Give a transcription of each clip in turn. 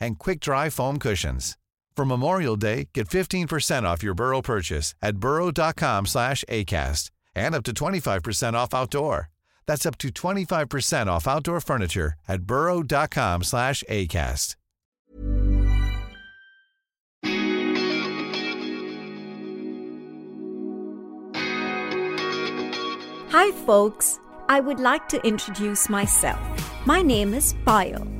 and quick-dry foam cushions. For Memorial Day, get 15% off your Burrow purchase at burrow.com slash ACAST and up to 25% off outdoor. That's up to 25% off outdoor furniture at burrow.com slash ACAST. Hi, folks. I would like to introduce myself. My name is Payal,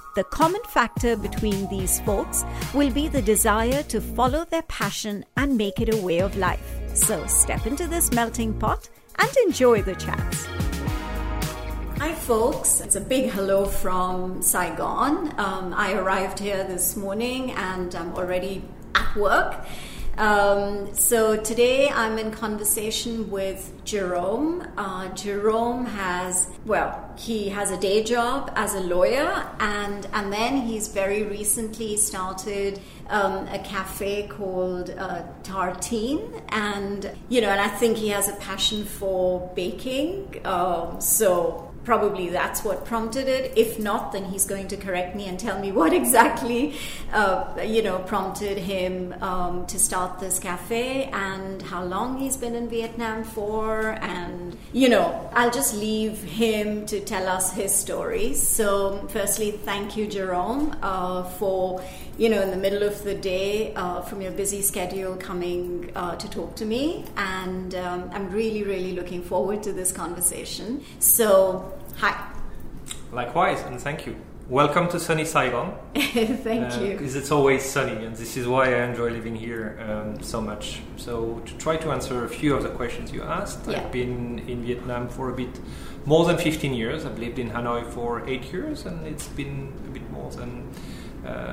The common factor between these folks will be the desire to follow their passion and make it a way of life. So step into this melting pot and enjoy the chats. Hi, folks. It's a big hello from Saigon. Um, I arrived here this morning and I'm already at work. Um, so today I'm in conversation with Jerome. Uh, Jerome has, well, he has a day job as a lawyer, and and then he's very recently started um, a cafe called uh, Tartine, and you know, and I think he has a passion for baking. Um, so probably that's what prompted it. If not, then he's going to correct me and tell me what exactly, uh, you know, prompted him um, to start this cafe and how long he's been in Vietnam for. And, you know, I'll just leave him to tell us his story. So, firstly, thank you, Jerome, uh, for, you know, in the middle of the day uh, from your busy schedule coming uh, to talk to me. And um, I'm really, really looking forward to this conversation. So, Hi. Likewise, and thank you. Welcome to sunny Saigon. thank uh, you. Because it's always sunny, and this is why I enjoy living here um, so much. So, to try to answer a few of the questions you asked, yeah. I've been in Vietnam for a bit more than 15 years. I've lived in Hanoi for eight years, and it's been a bit more than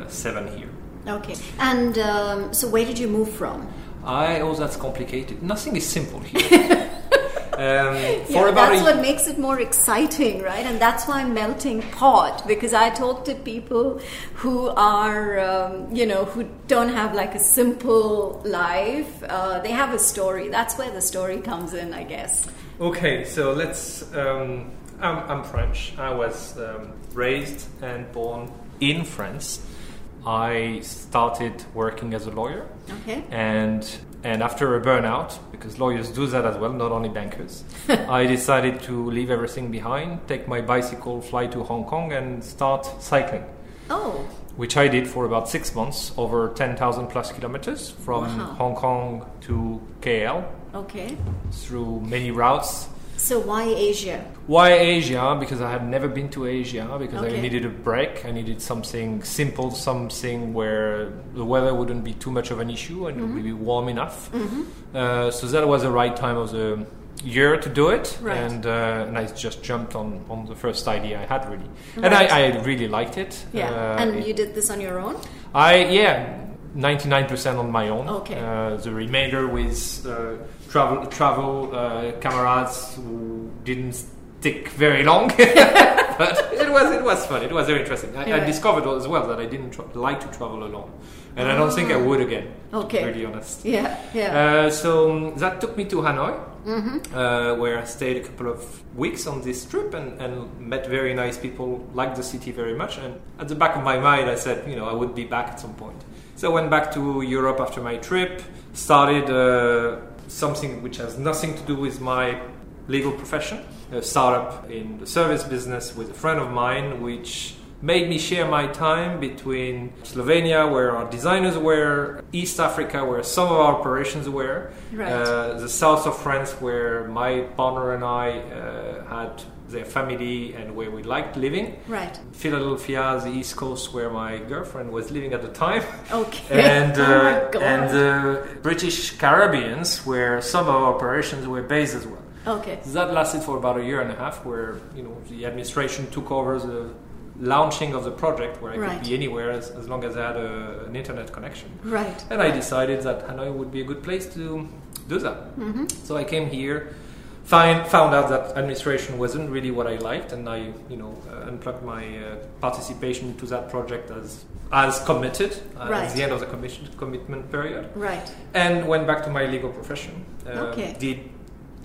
seven here. Okay. And um, so, where did you move from? I oh, that's complicated. Nothing is simple here. Um, yeah, that's a, what makes it more exciting, right? And that's why I'm melting pot, because I talk to people who are, um, you know, who don't have like a simple life. Uh, they have a story. That's where the story comes in, I guess. Okay, so let's. Um, I'm, I'm, French. I was um, raised and born in France. I started working as a lawyer. Okay. And and after a burnout, because lawyers do that as well, not only bankers, I decided to leave everything behind, take my bicycle, fly to Hong Kong, and start cycling. Oh. Which I did for about six months, over 10,000 plus kilometers from wow. Hong Kong to KL. Okay. Through many routes so why Asia? Why Asia? Because I had never been to Asia. Because okay. I needed a break. I needed something simple, something where the weather wouldn't be too much of an issue and mm-hmm. it would be warm enough. Mm-hmm. Uh, so that was the right time of the year to do it, right. and uh, and I just jumped on on the first idea I had really, right. and I, I really liked it. Yeah, uh, and you did this on your own. I yeah, ninety nine percent on my own. Okay. Uh, the remainder with uh, travel travel uh, comrades who didn't stick very long, but it was it was fun. It was very interesting. I, yeah. I discovered as well that I didn't tra- like to travel alone, and I don't think I ah. would again. Okay, to be really honest. Yeah, yeah. Uh, so um, that took me to Hanoi, mm-hmm. uh, where I stayed a couple of weeks on this trip and, and met very nice people, liked the city very much, and at the back of my mind, I said, you know, I would be back at some point. So I went back to Europe after my trip, started. Uh, something which has nothing to do with my legal profession. A startup in the service business with a friend of mine, which made me share my time between Slovenia, where our designers were, East Africa, where some of our operations were, Right. uh, the south of France, where my partner and I uh, had their family and where we liked living. Right. Philadelphia, the East Coast, where my girlfriend was living at the time. Okay. and Oh uh, my God. and the British Caribbeans, where some of our operations were based as well. Okay. That lasted for about a year and a half, where you know the administration took over the launching of the project, where I Right. could be anywhere as, as long as I had a, an internet connection. Right. And I decided that Hanoi would be a good place to do that. Mm-hmm. So I came here, find, found out that administration wasn't really what I liked, and I, you know, uh, unplugged my uh, participation to that project as as committed uh, Right. at the end of the commission, commitment period, Right. and went back to my legal profession. Uh, Okay. Did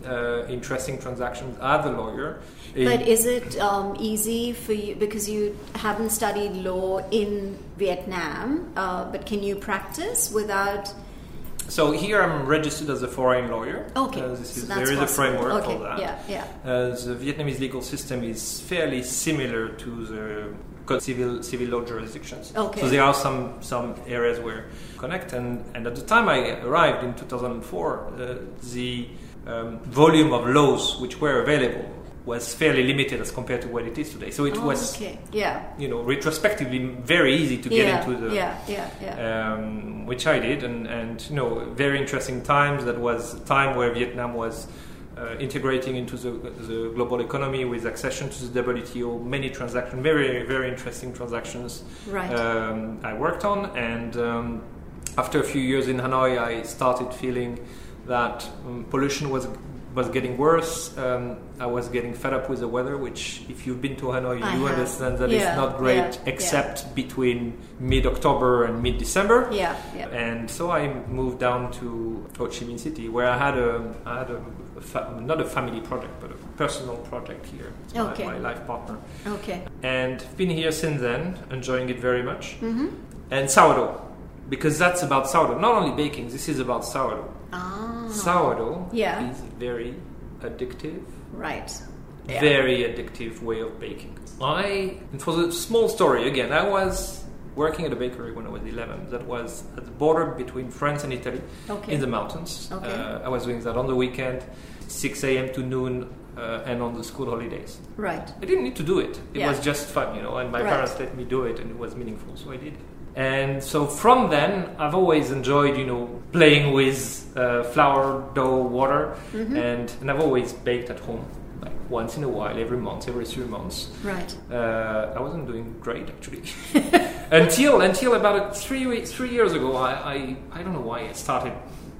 uh, interesting transactions as a lawyer. in- But is it um, easy for you because you haven't studied law in Vietnam? Uh, but can you practice without? So here I'm registered as a foreign lawyer. Okay, Uh, this so is, that's there is a framework okay. for that. Yeah, yeah. Uh, the Vietnamese legal system is fairly similar to the civil civil law jurisdictions. Okay. So there are some some areas where connect, and, and at the time I arrived in 2004, uh, the um, volume of laws which were available was fairly limited as compared to what it is today. So it Oh, was, okay. Yeah. you know, retrospectively very easy to get yeah. into the yeah. Yeah. Yeah. um, which I did, and, and you know, very interesting times. That was a time where Vietnam was uh, integrating into the, the global economy with accession to the WTO. Many transactions, very very interesting transactions. Right. Um, I worked on, and um, after a few years in Hanoi, I started feeling that um, pollution was was getting worse. Um, I was getting fed up with the weather, which, if you've been to Hanoi, I you have. understand that Yeah, it's not great, yeah, yeah. except between mid October and mid December. yeah. Yeah. And so I moved down to Ho Chi Minh City, where I had a, I had a, a fa- not a family project, but a personal project here. It's my- my, life partner, Okay. and been here since then, enjoying it very much. Mm-hmm. And sourdough, because that's about sourdough. Not only baking, this is about sourdough. Ah. Sourdough Yeah. is very addictive Right. Yeah. very addictive way of baking. I, and for the small story again, I was working at a bakery when I was 11 that was at the border between France and Italy Okay. in the mountains. Okay. Uh, I was doing that on the weekend, 6 a.m. to noon, uh, and on the school holidays. Right. I didn't need to do it. It Yeah. was just fun, you know, and my Right. parents let me do it and it was meaningful, so I did. And so from then, I've always enjoyed, you know, playing with uh, flour, dough, water, Mm-hmm. and, and I've always baked at home, like once in a while, every month, every three months. Right. Uh, I wasn't doing great actually until until about three weeks, three years ago. I, I I don't know why I started,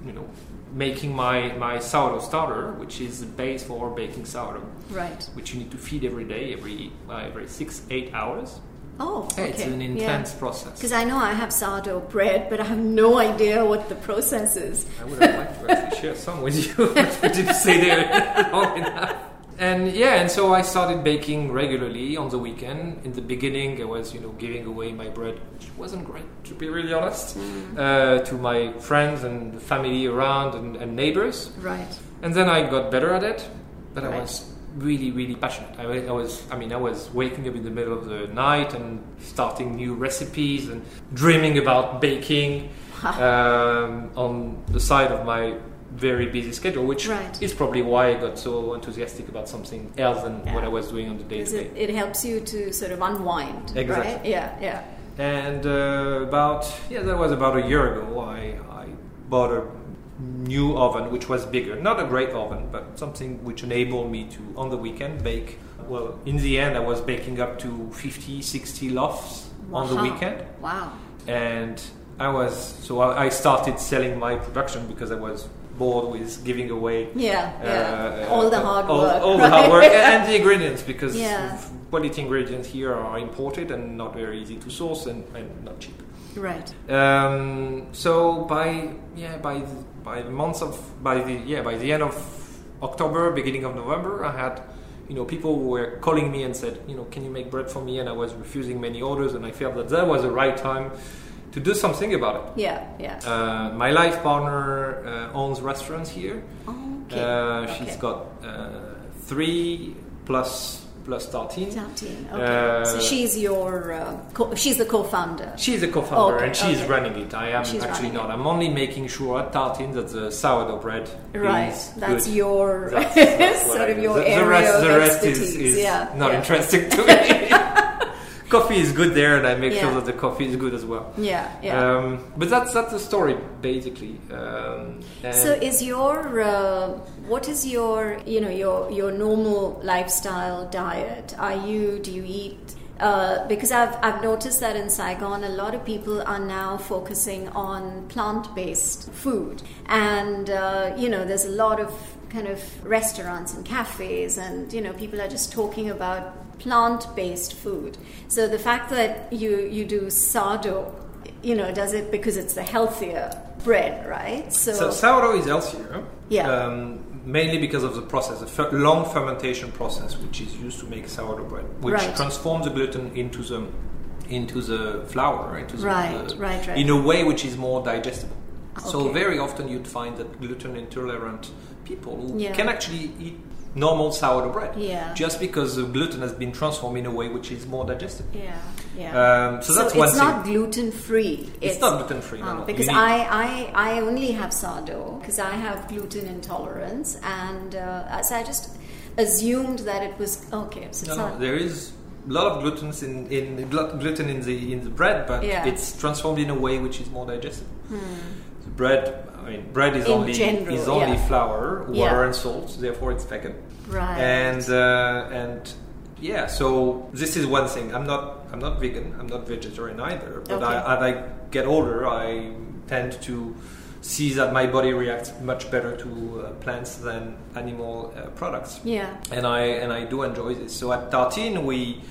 you know, making my my sourdough starter, which is the base for baking sourdough, Right. which you need to feed every day, every uh, every six eight hours. Oh. Okay. It's an intense process. Because I know I have sourdough bread, but I have no idea what the process is. I would have liked to actually share some with you, but we didn't stay there long enough. And yeah, and so I started baking regularly on the weekend. In the beginning, I was, you know, giving away my bread, which wasn't great, to be really honest, uh, to my friends and family around and, and neighbors. Right. And then I got better at it, but I was really, really passionate. I, I was, I mean, I was waking up in the middle of the night and starting new recipes and dreaming about baking um, on the side of my very busy schedule, which Right. is probably why I got so enthusiastic about something else than what I was doing on the day to day. it, it helps you to sort of unwind. Exactly. Right? Yeah. Yeah. And uh, about yeah, that was about a year ago. I, I bought a new oven, which was bigger, not a great oven, but something which enabled me to on the weekend bake. Well, in the end, I was baking up to 50, 60 loaves on the weekend, Wow. and I was so I, started selling my production because I was bored with giving away Yeah. Yeah. uh, all the hard all, work. all the hard work and the ingredients because Yeah. quality ingredients here are imported and not very easy to source and, and not cheap. Right. Um, so by yeah by the, by the months of by the yeah by the end of October, beginning of November, I had you know people were calling me and said you know can you make bread for me and I was refusing many orders and I felt that that was the right time to do something about it. Yeah. Yeah. Uh, my life partner uh, owns restaurants here. okay. Uh, she's Okay. got uh, three plus plus Tartine. Tartine. Okay. so Uh, she's your uh, co- she's the co-founder. She's the co-founder Okay, and she's okay. running it. I am She's actually not. it. I'm only making sure at Tartine that the sourdough bread Right. is That's good. your That's- that's sort of your the, area the rest, of the rest is, expertise. is yeah. not yeah. interesting to me. Coffee is good there, and I make sure that the coffee is good as well. Yeah. Yeah. Um, but that's that's the story basically. Um, So is your uh, what is your you know your your normal lifestyle diet? Are you do you eat? Uh, because I've I've noticed that in Saigon, a lot of people are now focusing on plant based food, and uh, you know there's a lot of kind of restaurants and cafes, and you know people are just talking about plant based food. So the fact that you you do sourdough you know, does it because it's the healthier bread, right? So, So sourdough is healthier. Yeah. Um, mainly because of the process, the fer- long fermentation process, which is used to make sourdough bread, which Right. transforms the gluten into the into the flour, into the, Right, the- right, right. in a way which is more digestible. So very often you'd find that gluten intolerant people who Yeah. can actually eat normal sourdough bread, Yeah. just because the gluten has been transformed in a way which is more digestible. yeah, yeah. Um, so that's one it's thing. not gluten free. It's not gluten-free, no, Oh, no. because I, I I only have sourdough because I have gluten intolerance, and uh, so I just assumed that it was okay. So No, no, there is a lot of gluten in, in gluten in the in the bread, but Yeah. it's transformed in a way which is more digestible. The bread, I mean, bread is. In only general, is only yeah. flour, water, Yeah. and salt. Therefore, it's vegan. Right. And uh, and yeah, so this is one thing. I'm not I'm not vegan. I'm not vegetarian either. But Okay. I, as I get older, I tend to see that my body reacts much better to uh, plants than animal uh, products Yeah. and I and I do enjoy this. So at Tartine, we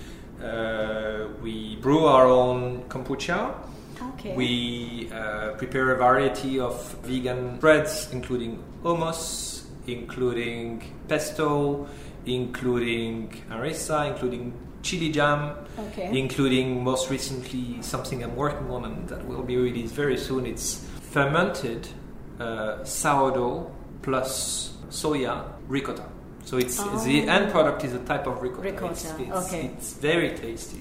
uh, we brew our own kombucha. Okay. We uh, prepare a variety of vegan breads, including hummus, including pesto, including harissa, including chili jam, Okay. including most recently something I'm working on and that will be released very soon. It's fermented uh, sourdough plus soya ricotta. So it's the end product is a type of ricotta. Oh. Ricotta, It's, it's, okay. it's very tasty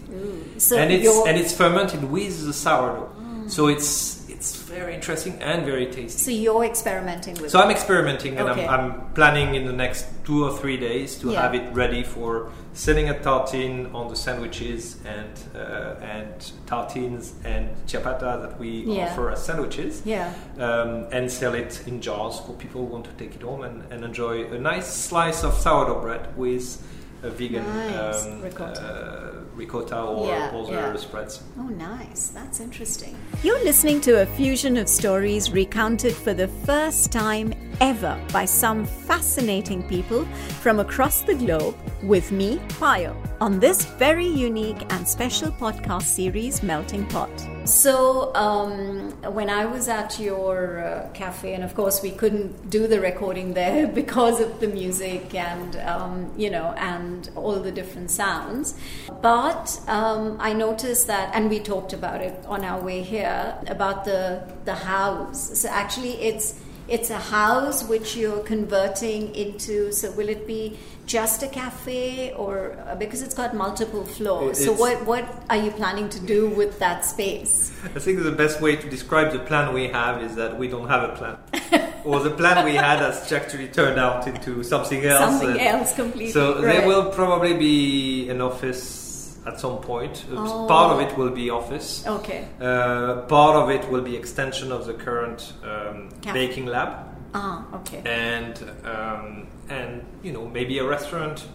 so and it's and it's fermented with the sourdough. So it's it's very interesting and very tasty. so you're experimenting with. So I'm experimenting and Okay. I'm, I'm planning in the next two or three days to Yeah. have it ready for selling at tartine on the sandwiches and uh, and tartines and ciabatta that we Yeah. offer as sandwiches. Yeah. Um, and sell it in jars for people who want to take it home and, and enjoy a nice slice of sourdough bread with a vegan Nice. um, Ricotta. uh, ricotta or Yeah, other yeah. spreads. Oh, nice. That's interesting. You're listening to a fusion of stories recounted for the first time ever by some fascinating people from across the globe with me, Payal, on this very unique and special podcast series, Melting Pot. So, um, when I was at your uh, cafe, and of course we couldn't do the recording there because of the music and um, you know and all the different sounds, but um, I noticed that, and we talked about it on our way here about the the house. So actually, it's it's a house which you're converting into. So will it be just a cafe, or uh, because it's got multiple floors? so what what are you planning to do with that space? I think the best way to describe the plan we have is that we don't have a plan. or the plan we had has actually turned out into something else. Something else completely. So right. there will probably be an office at some point. Oh. Part of it will be office. Okay. Uh, part of it will be extension of the current um, baking lab, Ah, okay. and um, and you know maybe a restaurant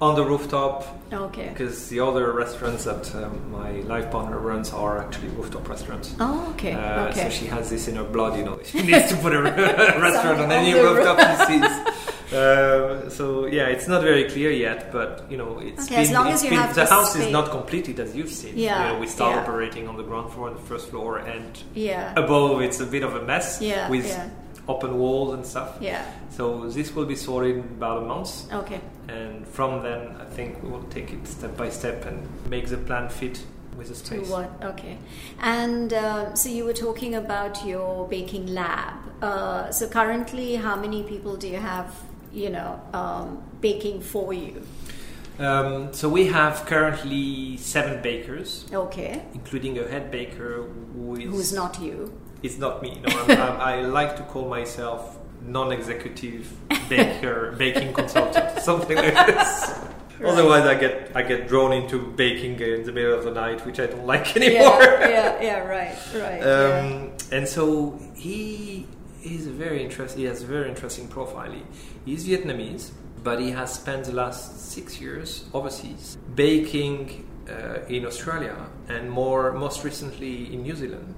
on the rooftop Okay. because the other restaurants that um, my life partner runs are actually rooftop restaurants. Oh, okay. Uh, okay. So she has this in her blood, you know. She needs to put a restaurant on any rooftop she sees. Uh, so yeah, it's not very clear yet, but you know, it's Okay, been, as long as you been- have the house is not completed as you've seen. Yeah, Uh, we start yeah. operating on the ground floor and the first floor, and yeah. above it's a bit of a mess Yeah, with yeah. Open walls and stuff. Yeah. So this will be sorted in about a month, Okay. and from then I think we will take it step by step and make the plan fit with the space. To what? Okay. And uh, so you were talking about your baking lab. Uh, so currently, how many people do you have? You know, um, baking for you. Um, so we have currently seven bakers, Okay. including a head baker who is Who's not you? It's not me. No, I'm, I'm, I like to call myself non-executive baker, baking consultant, something like this. Otherwise, I get I get drawn into baking in the middle of the night, which I don't like anymore. Yeah, yeah, yeah, right, right. yeah. Um, and so he is a very interesting. He has a very interesting profile. He, he's Vietnamese, but he has spent the last six years overseas baking uh, in Australia and more most recently in New Zealand.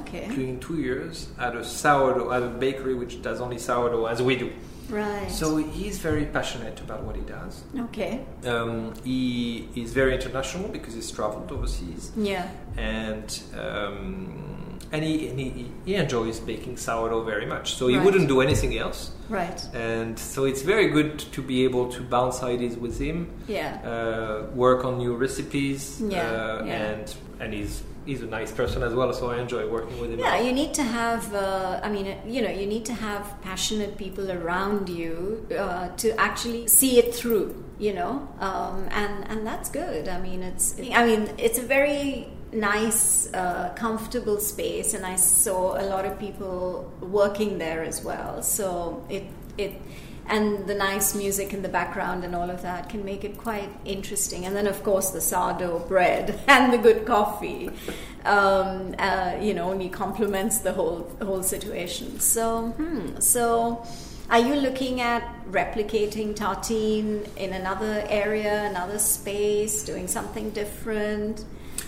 Okay. During two years at a sourdough at a bakery which does only sourdough as we do. Right. So he's very passionate about what he does. okay. Um, he is very international because he's traveled overseas Yeah. and um, and he, and he he enjoys baking sourdough very much. So he Right. wouldn't do anything else. Right. And so it's very good to be able to bounce ideas with him, Yeah. uh, work on new recipes, Yeah, uh, yeah. and and he's he's a nice person as well. So I enjoy working with him. Yeah, you need to have. Uh, I mean, you know, you need to have passionate people around you uh, to actually see it through. You know, um, and and that's good. I mean, it's. I mean, it's a very nice, uh, comfortable space, and I saw a lot of people working there as well. So it it. And the nice music in the background and all of that can make it quite interesting. And then, of course, the sourdough bread and the good coffee um, uh, you know, only complements the whole whole situation. So, hmm, so are you looking at replicating tartine in another area, another space, doing something different?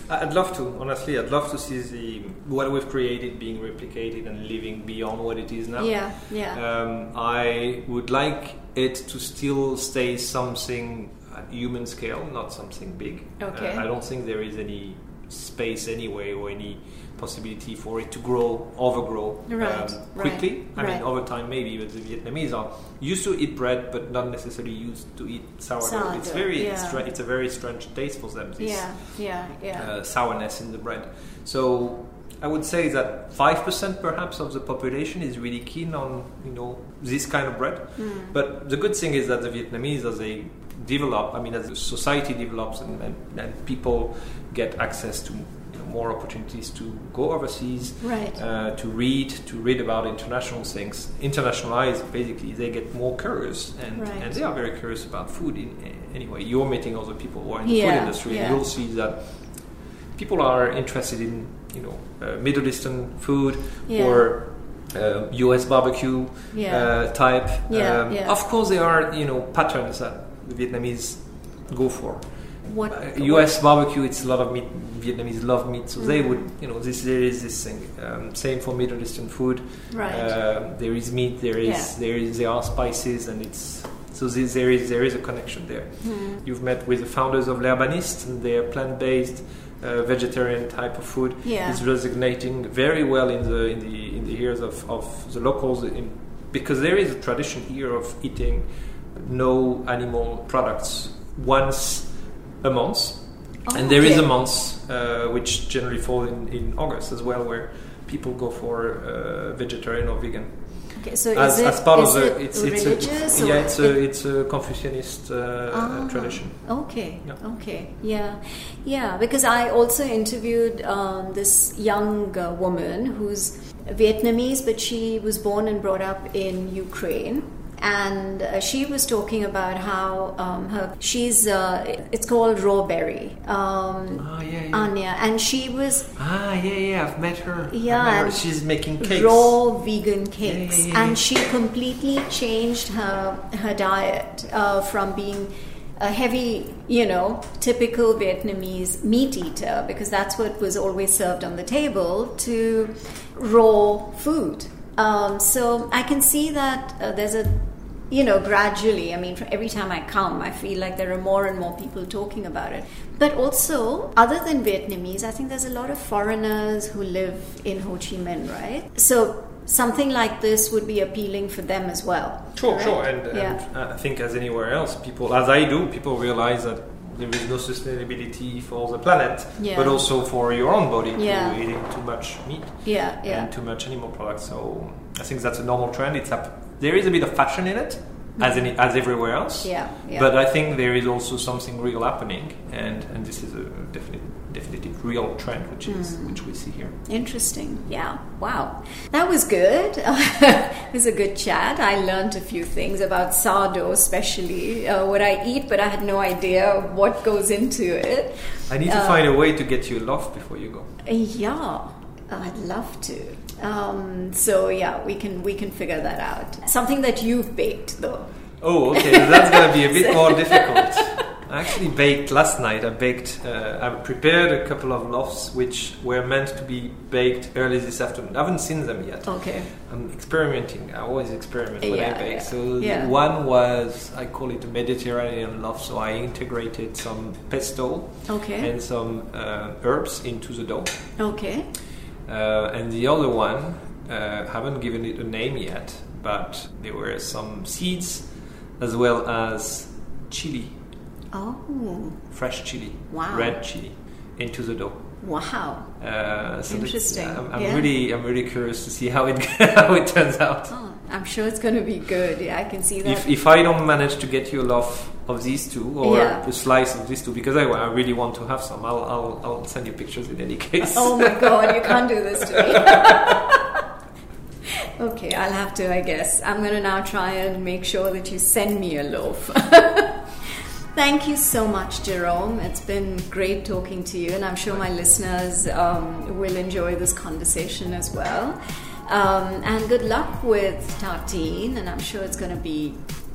I'd love to, honestly. I'd love to see the what we've created being replicated and living beyond what it is now. Yeah, yeah, Um, I would like it to still stay something at human scale, not something big. Okay. Uh, I don't think there is any space anyway or any possibility for it to grow, overgrow Right, um, right, quickly. I right. mean, over time maybe, but the Vietnamese are used to eat bread, but not necessarily used to eat sourdough. It's very, yeah. stra- it's a very strange taste for them. This yeah, yeah, yeah. uh, sourness in the bread. So I would say that five percent perhaps of the population is really keen on you know this kind of bread. Hmm. But the good thing is that the Vietnamese, as they develop, I mean, as society develops and, and, and people get access to you know, more opportunities to go overseas, Right. uh, to read, to read about international things, internationalize. Basically, they get more curious, and, Right. and they are very curious about food. In anyway, you're meeting other people who are in the food industry, yeah. and you'll see that people are interested in you know uh, Middle Eastern food Yeah. or uh, U.S. barbecue Yeah. uh, type. Yeah, Um, yeah. Of course, there are you know patterns that Vietnamese go for. what? Uh, U.S. barbecue, it's a lot of meat. Vietnamese love meat, so they Mm. would, you know, this there is this thing. Um, same for Middle Eastern food. Right. Um, there is meat. There is Yeah. there is there are spices, and it's so this, there is there is a connection there. Hmm. You've met with the founders of L'Herbaniste, and their plant-based, uh, vegetarian type of food Yeah. is resonating very well in the in the in the ears of, of the locals, in, because there is a tradition here of eating no animal products once a month, Oh, and there is okay. a month uh, which generally falls in, in August as well, where people go for uh, vegetarian or vegan Okay, so as, is it, as part is of the it it's religious it's a, yeah it's a it's a Confucianist uh, Ah, tradition. Okay. Yeah. Okay. Yeah. Yeah. Because I also interviewed um, this young uh, woman who's Vietnamese, but she was born and brought up in Ukraine. And uh, she was talking about how um, her she's uh, it's called raw berry um, Ah yeah yeah. Anya, and she was ah yeah yeah I've met her. Yeah, met her. she's making cakes. raw vegan cakes, yeah, and she completely changed her her diet uh, from being a heavy, you know, typical Vietnamese meat eater because that's what was always served on the table to raw food. Um, so I can see that uh, there's a you know, gradually, I mean, every time I come, I feel like there are more and more people talking about it. But also, other than Vietnamese, I think there's a lot of foreigners who live in Ho Chi Minh, right? So something like this would be appealing for them as well. Sure, sure, and, and yeah. I think as anywhere else, people, as I do, people realize that there is no sustainability for the planet, Yeah. but also for your own body Yeah. to eating too much meat yeah, yeah. and too much animal products. So I think that's a normal trend. It's up. There is a bit of fashion in it, as mm. any as everywhere else. Yeah, yeah. But I think there is also something real happening, and and this is a definite definitely real trend, which is Hmm. which we see here. Interesting. Yeah. Wow. That was good. it was a good chat. I learned a few things about sourdough, especially uh, what I eat, but I had no idea what goes into it. I need to Uh, find a way to get you a before you go. Yeah, I'd love to. Um, so yeah, we can we can figure that out. Something that you've baked though. Oh, okay. so that's gonna be a bit more difficult. I actually baked last night. I baked. Uh, I prepared a couple of loaves which were meant to be baked early this afternoon. I haven't seen them yet. Okay. I'm experimenting. I always experiment when Yeah, I bake. yeah, So yeah. one was I call it a Mediterranean loaf. So I integrated some pesto Okay. and some uh, herbs into the dough. Okay. Uh, and the other one, uh, haven't given it a name yet, but there were some seeds as well as chili, Oh. fresh chili, Wow. red chili, into the dough. Wow. Uh, so Interesting, I'm, I'm yeah. really, I'm really curious to see how it how it turns out. Oh, I'm sure it's going to be good. Yeah, I can see that. If, if I don't manage to get you a loaf of these two or Yeah. a slice of these two, because I, I really want to have some, I'll, I'll, I'll send you pictures in any case. Oh my god, you can't do this to me. okay, I'll have to, I guess. I'm going to now try and make sure that you send me a loaf. Thank you so much, Jerome. It's been great talking to you, and I'm sure my listeners um, will enjoy this conversation as well. Um, and good luck with Tartine, and I'm sure it's going to be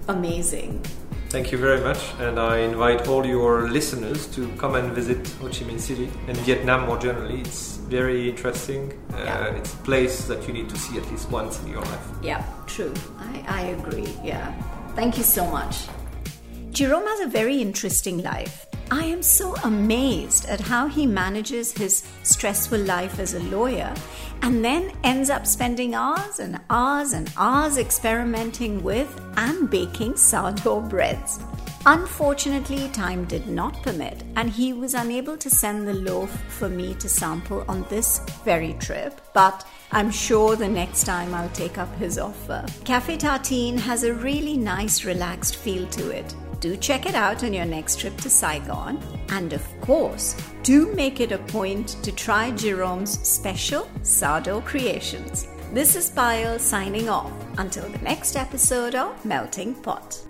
amazing. Thank you very much, and I invite all your listeners to come and visit Ho Chi Minh City and Vietnam more generally. It's very interesting. Uh, Yeah. It's a place that you need to see at least once in your life. Yeah, true. I, I agree. Yeah. Thank you so much. Jerome has a very interesting life. I am so amazed at how he manages his stressful life as a lawyer and then ends up spending hours and hours and hours experimenting with and baking sourdough breads. Unfortunately, time did not permit, and he was unable to send the loaf for me to sample on this very trip. But I'm sure the next time I'll take up his offer. Cafe Tartine has a really nice, relaxed feel to it. Do check it out on your next trip to Saigon. And of course, do make it a point to try Jerome's special sourdough creations. This is Payal signing off. Until the next episode of Melting Pot.